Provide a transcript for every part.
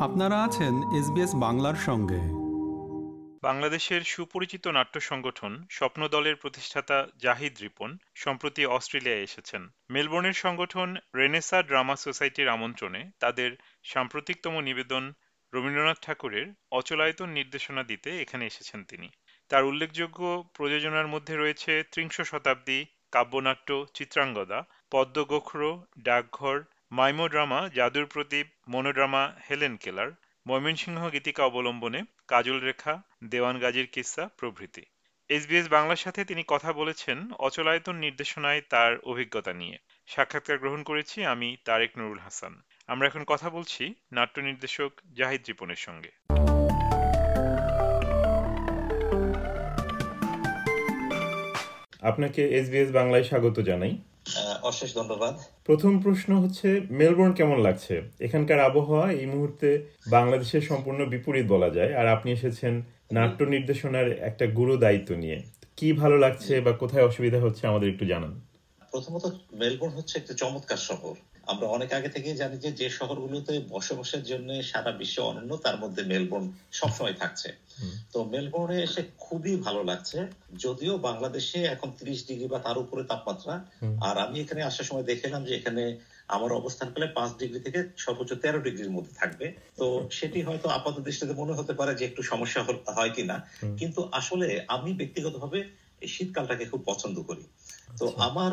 আপনারা আছেন এসবিএস বাংলার সঙ্গে। বাংলাদেশের সুপরিচিত নাট্য সংগঠন স্বপ্নদলের প্রতিষ্ঠাতা জাহিদ রিপন সম্প্রতি অস্ট্রেলিয়ায় এসেছেন। মেলবোর্নের সংগঠন রেনেসা ড্রামা সোসাইটির আমন্ত্রণে তাদের সাম্প্রতিকতম নিবেদন রবীন্দ্রনাথ ঠাকুরের অচলায়তন নির্দেশনা দিতে এখানে এসেছেন তিনি। তার উল্লেখযোগ্য প্রযোজনার মধ্যে রয়েছে ত্রিংশ শতাব্দী কাব্যনাট্য চিত্রাঙ্গদা, পদ্মগোখরো, ডাকঘর মাইমো ড্রামা জাদুর প্রদীপ, মনোড্রামা, হেলেন কেলার, ময়মনসিংহ গীতিকা অবলম্বনে, কাজল রেখা, দেওয়ান গাজীর কিস্সা প্রভৃতি। এসবিএস বাংলার সাথে তিনি কথা বলেছেন অচলায়তন নির্দেশনায় তার অভিজ্ঞতা নিয়ে। সাক্ষাৎকার গ্রহণ করেছি আমি তারেক নুরুল হাসান। আমরা এখন কথা বলছি নাট্য নির্দেশক জাহিদ রিপনের সঙ্গে। আপনাকে এসবিএস বাংলায় স্বাগত জানাই। অশেষ ধন্যবাদ। প্রথম প্রশ্ন হচ্ছে মেলবোর্ন কেমন লাগছে? এখানকার আবহাওয়া এই মুহূর্তে বাংলাদেশের সম্পূর্ণ বিপরীত বলা যায় আর আপনি এসেছেন নাট্য নির্দেশনার একটা গুরু দায়িত্ব নিয়ে। কি ভালো লাগছে বা কোথায় অসুবিধা হচ্ছে আমাদের একটু জানান। প্রথমত মেলবোর্ন হচ্ছে একটা চমৎকার শহর। আমরা অনেক আগে থেকে জানি যে যে শহরগুলোতে বসবাসের জন্য সারা বিশ্বে অনন্য তার মধ্যে মেলবোর্ন সবসময় থাকছে। তো মেলবোর্নে এসে খুবই ভালো লাগছে। যদিও বাংলাদেশে এখন ত্রিশ ডিগ্রি বা তার উপরে তাপমাত্রা। আর আমি এখানে আসার সময় দেখলাম যে এখানে আমার অবস্থান পেলে পাঁচ ডিগ্রি থেকে সর্বোচ্চ তেরো ডিগ্রির মধ্যে থাকবে। তো সেটি হয়তো আপাত দৃষ্টিতে মনে হতে পারে যে একটু সমস্যা হয় কিনা। কিন্তু আসলে আমি ব্যক্তিগতভাবে এই শীতকালটাকে খুব পছন্দ করি। তো আচ্ছা। আমার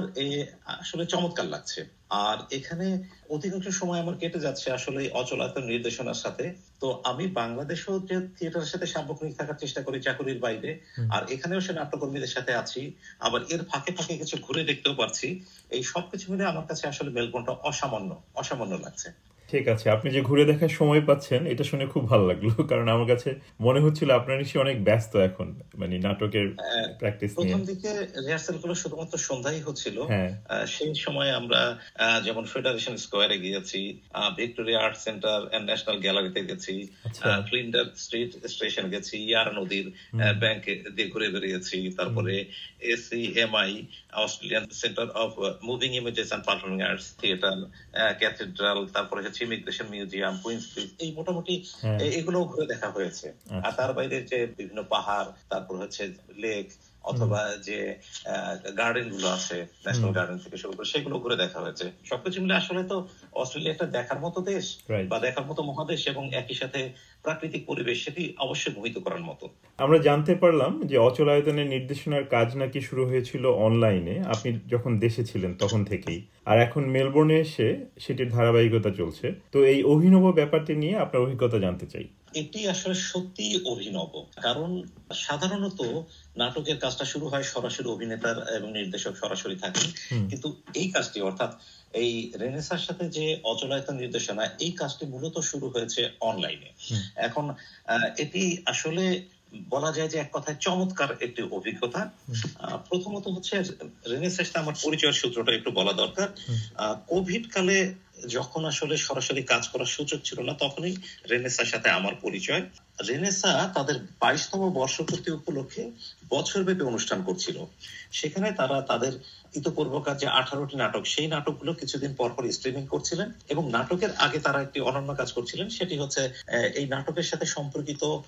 আসলে চমৎকার লাগছে। আর এখানে অধিকাংশ সময় আমার কেটে যাচ্ছে আসলে অচলায়তন নির্দেশনার সাথে। তো আমি বাংলাদেশও যে থিয়েটারের সাথে সার্বক্ষণিক থাকার চেষ্টা করি চাকরির বাইরে আর এখানেও সে নাট্যকর্মীদের সাথে আছি আবার এর ফাঁকে ফাঁকে কিছু ঘুরে দেখতেও পারছি। এই সবকিছু মিলে আমার কাছে আসলে মেলবোর্নটা অসামান্য অসামান্য লাগছে। ঠিক আছে আপনি যে ঘুরে দেখার সময় পাচ্ছেন এটা শুনে খুব ভালো লাগল। কারণ আমার কাছে মনে হচ্ছিল আপনার নিশ্চয়ই অনেক ব্যস্ত এখন মানে নাটকের প্র্যাকটিস নিয়ে। প্রথম দিকে রিহার্সালগুলো শুধুমাত্র সন্ধ্যায় হচ্ছিল। হ্যাঁ। সেই সময় আমরা যেমন ফেডারেশন স্কোয়ারে গিয়েছি Victoria art centre and national গ্যালারিতে গেছি ফ্লিন্ডার স্ট্রিট স্টেশন গেছি ইয়ার নদীর ব্যাংকে দিয়ে ঘুরে বেরিয়েছি তারপরে A C M I Australian centre of moving images and performing arts theatre cathedral তারপরে হচ্ছে ইমিগ্রেশন মিউজিয়াম কুইন্স এই মোটামুটি। এগুলো ঘুরে দেখা হয়েছে আর আচ্ছা। তার বাইরে যে বিভিন্ন পাহাড় তারপর হচ্ছে লেক অথবা যে গার্ডেনগুলো আছে ন্যাশনাল গার্ডেন থেকে শুরু করে সেগুলো ঘুরে দেখা হয়েছে। সবকিছু মিলে আসলে তো অস্ট্রেলিয়া একটা দেখার মতো দেশ বা দেখার মতো মহাদেশ এবং একই সাথে প্রাকৃতিক পরিবেশ সেটি অবশ্যই মোহিত করার মতো। আমরা জানতে পারলাম যে অচলায়তনের নির্দেশনার কাজ নাকি শুরু হয়েছিল অনলাইনে আপনি যখন দেশে ছিলেন তখন থেকেই। আর এখন মেলবোর্নে এসে সেটির ধারাবাহিকতা চলছে। তো এই অভিনব ব্যাপারটি নিয়ে আপনার অভিজ্ঞতা জানতে চাই। এটি আসলে সত্যি অভিনব। কারণ সাধারণত নাটকের কাজটা শুরু হয় সরাসরি অভিনেতার এবং নির্দেশক সরাসরি থাকেন কিন্তু এই কাজটি অর্থাৎ এই রেনেসার সাথে যে অচলায়ত নির্দেশনা এই কাজটি মূলত শুরু হয়েছে অনলাইনে। এখন এটি আসলে বলা যায় যে এক কথায় চমৎকার একটি অভিজ্ঞতা। প্রথমত হচ্ছে রেনেসার সাথে আমার পরিচয়ের সূত্রটা একটু বলা দরকার। কোভিড কালে যখন আসলে সরাসরি কাজ করার সুযোগ ছিল না তখনই রেনেসার সাথে আমার পরিচয়। রেনেসা তাদের বাইশতম বর্ষপূর্তি উপলক্ষে বছরব্যাপী অনুষ্ঠান করছিল। সেখানে তারা তাদের ইতপূর্বকার যে আঠারোটি নাটক সেই নাটকগুলো কিছুদিন পর পর স্ট্রিমিং করছিলেন এবং নাটকের আগে তারা একটি অনন্য কাজ করছিলেন সেটি হচ্ছে এই নাটকের সাথে সম্পর্কিত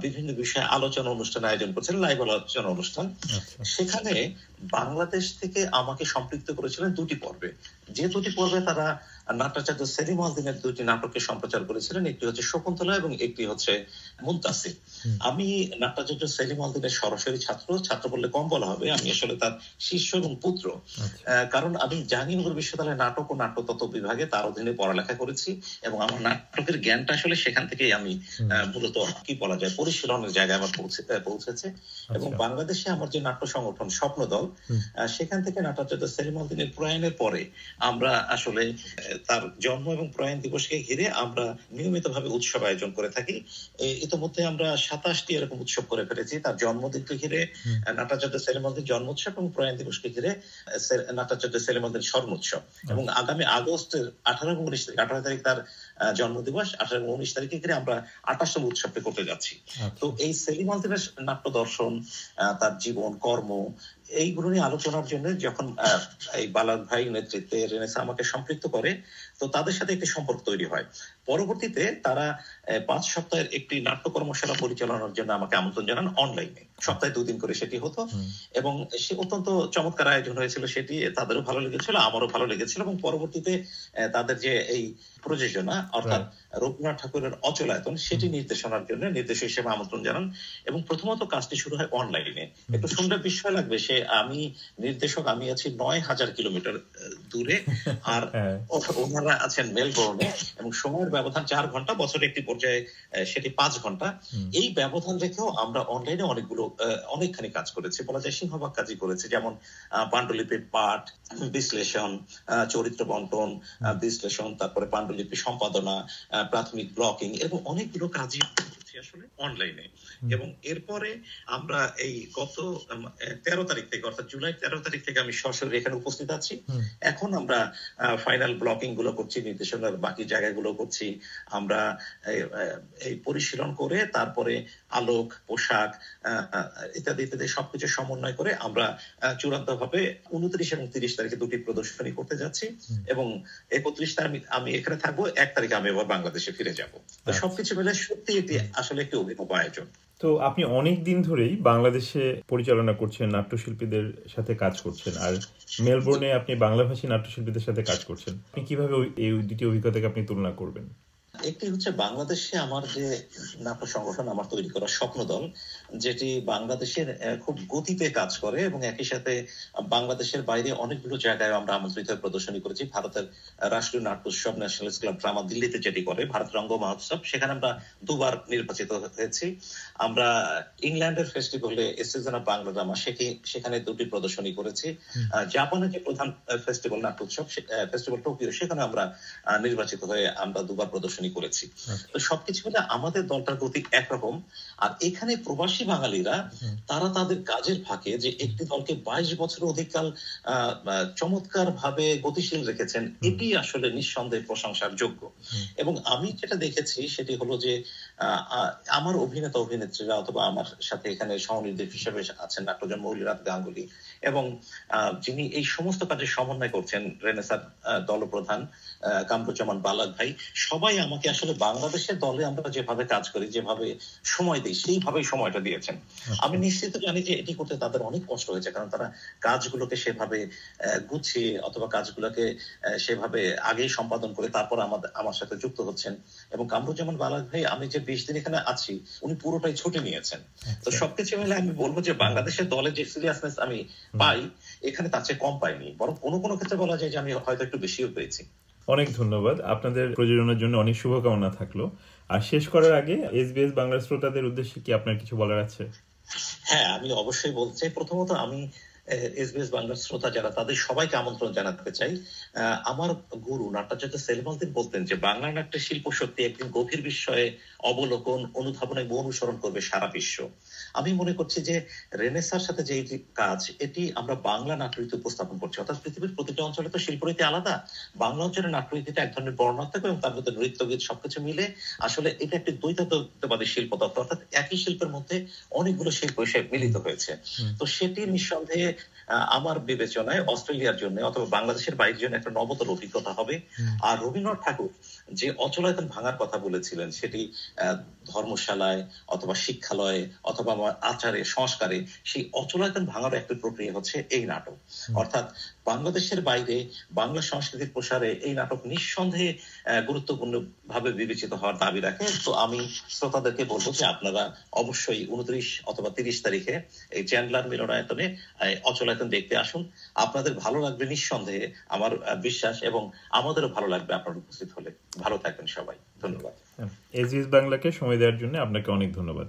বিভিন্ন বিষয়ে আলোচনা অনুষ্ঠান আয়োজন করছিলেন লাইভ আলোচনা অনুষ্ঠান। আচ্ছা। সেখানে বাংলাদেশ থেকে আমাকে সম্পৃক্ত করেছিলেন দুটি পর্বে। যে দুটি পর্বে তারা নাট্যাচার্য সেলিম দুটি নাটককে সম্প্রচার করেছিলেন একটি হচ্ছে শকুন্তলা এবং একটি হচ্ছে মুন্তাসির। আমি নাট্যাচার্য সেলিম দিনের সরাসরি ছাত্র। ছাত্র বললে কম বলা হবে। আমি আসলে তার শিষ্য এবং পুত্র। আচ্ছা। কারণ আমি জাহাঙ্গীরনগর বিশ্ববিদ্যালয়ের নাটক ও নাট্যতত্ত্ব বিভাগে তার অধীনে পড়ালেখা করেছি এবং আমার নাটকের জ্ঞানটা আসলে সেখান থেকেই আমি মূলত কি বলা যায় পরিশীলনের জায়গায় আমার পৌঁছেছে। এবং আচ্ছা। বাংলাদেশে আমার যে নাট্য সংগঠন স্বপ্ন দল সেখান থেকে নাট্যাচার্য সেলিম দিনের প্রয়াণের পরে আমরা আসলে তার জন্ম এবং প্রয়াণ দিবসকে ঘিরে আমরা নিয়মিতভাবে উৎসব আয়োজন করে থাকি। ইতিমধ্যে আমরা সাতাশটি এরকম উৎসব করে ফেলেছি। তার জন্মদিনকে ঘিরে নাটাচার্য সেলিমদ্দিন জন্ম উৎসব এবং প্রয়াণ দিবসকে ঘিরে নাটাচার্য সেলিমদ্দিন স্বর্ণ উৎসব এবং আগামী আগস্টের আঠারো এবং উনিশ তারিখ আঠারো তারিখ তার জন্মদিবস আঠারো এবং উনিশ তারিখে ঘিরে আমরা আঠাশতম উৎসবটি করতে যাচ্ছি। আচ্ছা। তো এই সেলিম নাট্য দর্শন তার জীবন কর্ম এইগুলো নিয়ে আলোচনার জন্য যখন এই বালাক ভাই নেতৃত্বে রেনেসা আমাকে সম্পৃক্ত করে তো তাদের সাথে একটি সম্পর্ক তৈরি হয়। পরবর্তীতে তারা পাঁচ সপ্তাহের একটি নাট্য কর্মশালা পরিচালনার জন্য আমাকে আমন্ত্রণ জানান অনলাইনে। সপ্তাহে দুদিন করে সেটি হতো এবং সে অত্যন্ত চমৎকার আয়োজন হয়েছিল সেটি তাদেরও ভালো লেগেছিল আমারও ভালো লেগেছিল এবং পরবর্তীতে তাদের যে এই প্রযোজনা অর্থাৎ রবীন্দ্রনাথ ঠাকুরের অচলায়তন সেটি নির্দেশনার জন্য নির্দেশ হিসেবে আমন্ত্রণ জানান এবং প্রথমত কাজটি শুরু হয় অনলাইনে। একটু শুনলে বিষয় লাগবে সে আমি নির্দেশক আমি আছি নয় হাজার কিলোমিটার দূরে। আর হ্যাঁ। ওনারা আছেন মেলবোর্নে এবং সময়ের ব্যবধান চার ঘণ্টা বছরে একটি পর্যায়ে সেটি পাঁচ ঘণ্টা। এই ব্যবধান রেখেও আমরা অনলাইনে অনেকগুলো অনেকখানি কাজ করেছি। বলা যায় সিংহভাগ কাজই করেছি। যেমন পাণ্ডুলিপির পাঠ বিশ্লেষণ চরিত্র বন্টন বিশ্লেষণ তারপরে পাণ্ডুলিপি সম্পাদনা প্রাথমিক ব্লকিং এবং অনেকগুলো কাজই আসলে অনলাইনে এবং এরপরে আমরা এই গত তেরো তারিখ থেকে অর্থাৎ জুলাই তেরো তারিখ থেকে আমি সরাসরি এখানে উপস্থিত আছি। এখন আমরা ফাইনাল ব্লকিংগুলো করছি নির্দেশনার বাকি জায়গাগুলো করছি। আমরা এই পরিশীলন করে তারপরে আলোক পোশাক ইত্যাদি ইত্যাদি সবকিছু সমন্বয় করে আমরা চূড়ান্ত ভাবে উনত্রিশ এবং তিরিশ তারিখে দুটি প্রদর্শনী করতে যাচ্ছি এবং একত্রিশ তারিখ আমি এখানে থাকব এক তারিখে আমি এবার বাংলাদেশে ফিরে যাব। তো আচ্ছা। সবকিছু মিলে সত্যি এটি আসলে একটি অভিনব আয়োজন। তো আপনি অনেক দিন ধরেই বাংলাদেশে পরিচালনা করছেন, নাট্যশিল্পীদের সাথে কাজ করছেন, আর মেলবোর্নে আপনি বাংলাভাষী নাট্যশিল্পীদের সাথে কাজ করছেন। আপনি কীভাবে এই দুটি অভিজ্ঞতাকে আপনি তুলনা করবেন? একটি হচ্ছে বাংলাদেশে আমার যে নাট্য সংগঠন আমার তৈরি করা স্বপ্ন দল যেটি বাংলাদেশের খুব গতিতে কাজ করে এবং একই সাথে বাংলাদেশের বাইরে অনেকগুলো জায়গায় আমরা আমন্ত্রিত প্রদর্শনী করেছি। ভারতের রাষ্ট্রীয় নাট্য উৎসব ন্যাশনাল ক্লাব ড্রামা দিল্লিতে যেটি করে ভারত রঙ্গ মহোৎসব সেখানে আমরা দুবার নির্বাচিত হয়েছি। আমরা ইংল্যান্ডের ফেস্টিভ্যালে সিজন অফ বাংলা ড্রামা সেখানে দুটি প্রদর্শনী করেছি। জাপানের যে প্রধান ফেস্টিভ্যাল নাট্য উৎসব ফেস্টিভ্যাল টোকিও সেখানে আমরা নির্বাচিত হয়ে আমরা দুবার প্রদর্শনী করেছি। তো সবকিছু মিলে আমাদের দলটার গতি একরকম। আর এখানে প্রবাসী বাঙালিরা তারা তাদের কাজের ফাঁকে যে একটি দলকে বাইশ বছর অধিককাল চমৎকার ভাবে গতিশীল রেখেছেন এটি আসলে নিঃসন্দেহে প্রশংসার যোগ্য। এবং আমি যেটা দেখেছি সেটি হলো যে আমার অভিনেতা অভিনেত্রীরা অথবা আমার সাথে এখানে সহনির্দেশ হিসেবে আছেন নাট্যজন মৌলিরাত গাঙ্গুলি। এবং যিনি এই সমস্ত কাজে সমন্বয় করছেন রেনেসার দলপ্রধান কামরুজ্জামান বালাক ভাই সবাই আমাকে আসলে বাংলাদেশের দলে আমরা যেভাবে কাজ করি যেভাবে সময় দিই সেইভাবেই সময়টা দিয়েছেন। আচ্ছা। আমি নিশ্চিত জানি যে এটি করতে তাদের অনেক কষ্ট হয়েছে কারণ তারা কাজগুলোকে সেভাবে গুছিয়ে অথবা কাজগুলোকে সেভাবে আগেই সম্পাদন করে তারপর আমাদের আমার সাথে যুক্ত হচ্ছেন। এবং কামরুজ্জামান বালাক ভাই আমি যে বিশ দিন এখানে আছি উনি পুরোটাই ছুটে নিয়েছেন। তো আচ্ছা। সবকিছু মিলে আমি বলব যে বাংলাদেশের দলে যে সিরিয়াসনেস আমি পাই এখানে তার চেয়ে কম পাইনি। বরং কোনো কোনো ক্ষেত্রে বলা যায় যে আমি হয়তো একটু বেশিও পেয়েছি। অনেক ধন্যবাদ। আপনাদের প্রযোজনার জন্য অনেক শুভকামনা থাকল। আর শেষ করার আগে এসবিএস বাংলা শ্রোতাদের উদ্দেশ্যে কি আপনার কিছু বলার আছে? হ্যাঁ আমি অবশ্যই বলতে প্রথমত আমি এসবিএস বাংলার শ্রোতা যারা, তাদের সবাইকে আমন্ত্রণ জানাতে চাই। আমার গুরু নাট্যাচার্য সেলিমালদিন বলতেন যে বাংলা নাট্যের শিল্প সত্যি একদিন গভীর বিষয়ে অবলোকন, অনুধাবন অনুসরণ করবে সারা বিশ্ব। আমি মনে করছি যে রেনেসার সাথে যে কাজ এটি আমরা বাংলা নাট্যরীতি উপস্থাপন করছি। অর্থাৎ পৃথিবীর প্রতিটা অঞ্চলে তো শিল্পরীতি আলাদা। বাংলা অঞ্চলের নাট্যরীতিটা এক ধরনের বর্ণাত্মক এবং তার মধ্যে নৃত্য গীত সবকিছু মিলে আসলে এটা একটি দ্বৈতবাদী শিল্প তত্ত্ব। অর্থাৎ একই শিল্পের মধ্যে অনেকগুলো শিল্প এসে মিলিত হয়েছে। তো সেটি নিঃসন্দেহে আমার বিবেচনায় অস্ট্রেলিয়ার জন্য অথবা বাংলাদেশের বাইরের জন্য একটা নবতর অভিজ্ঞতা হবে। আর রবীন্দ্রনাথ ঠাকুর যে অচলায়তন ভাঙার কথা বলেছিলেন সেটি ধর্মশালায় অথবা শিক্ষালয়ে অথবা আচারে সংস্কারে সেই অচলায়তন ভাঙার একটা প্রক্রিয়া হচ্ছে এই নাটক। অর্থাৎ বাংলাদেশের বাইরে বাংলা সংস্কৃতির প্রসারে এই নাটক নিঃসন্দেহে গুরুত্বপূর্ণ ভাবে বিবেচিত হওয়ার দাবি রাখে। তো আমি শ্রোতাদেরকে বলব যে আপনারা অবশ্যই উনত্রিশ অথবা তিরিশ তারিখে এই চ্যান্ডলার মিলনায়তনে অচলায়তন দেখতে আসুন। আপনাদের ভালো লাগবে নিঃসন্দেহে আমার বিশ্বাস এবং আমাদেরও ভালো লাগবে আপনার উপস্থিত হলে। ভালো থাকবেন সবাই। ধন্যবাদ। এজিস বাংলাকে সময় দেওয়ার জন্য আপনাকে অনেক ধন্যবাদ।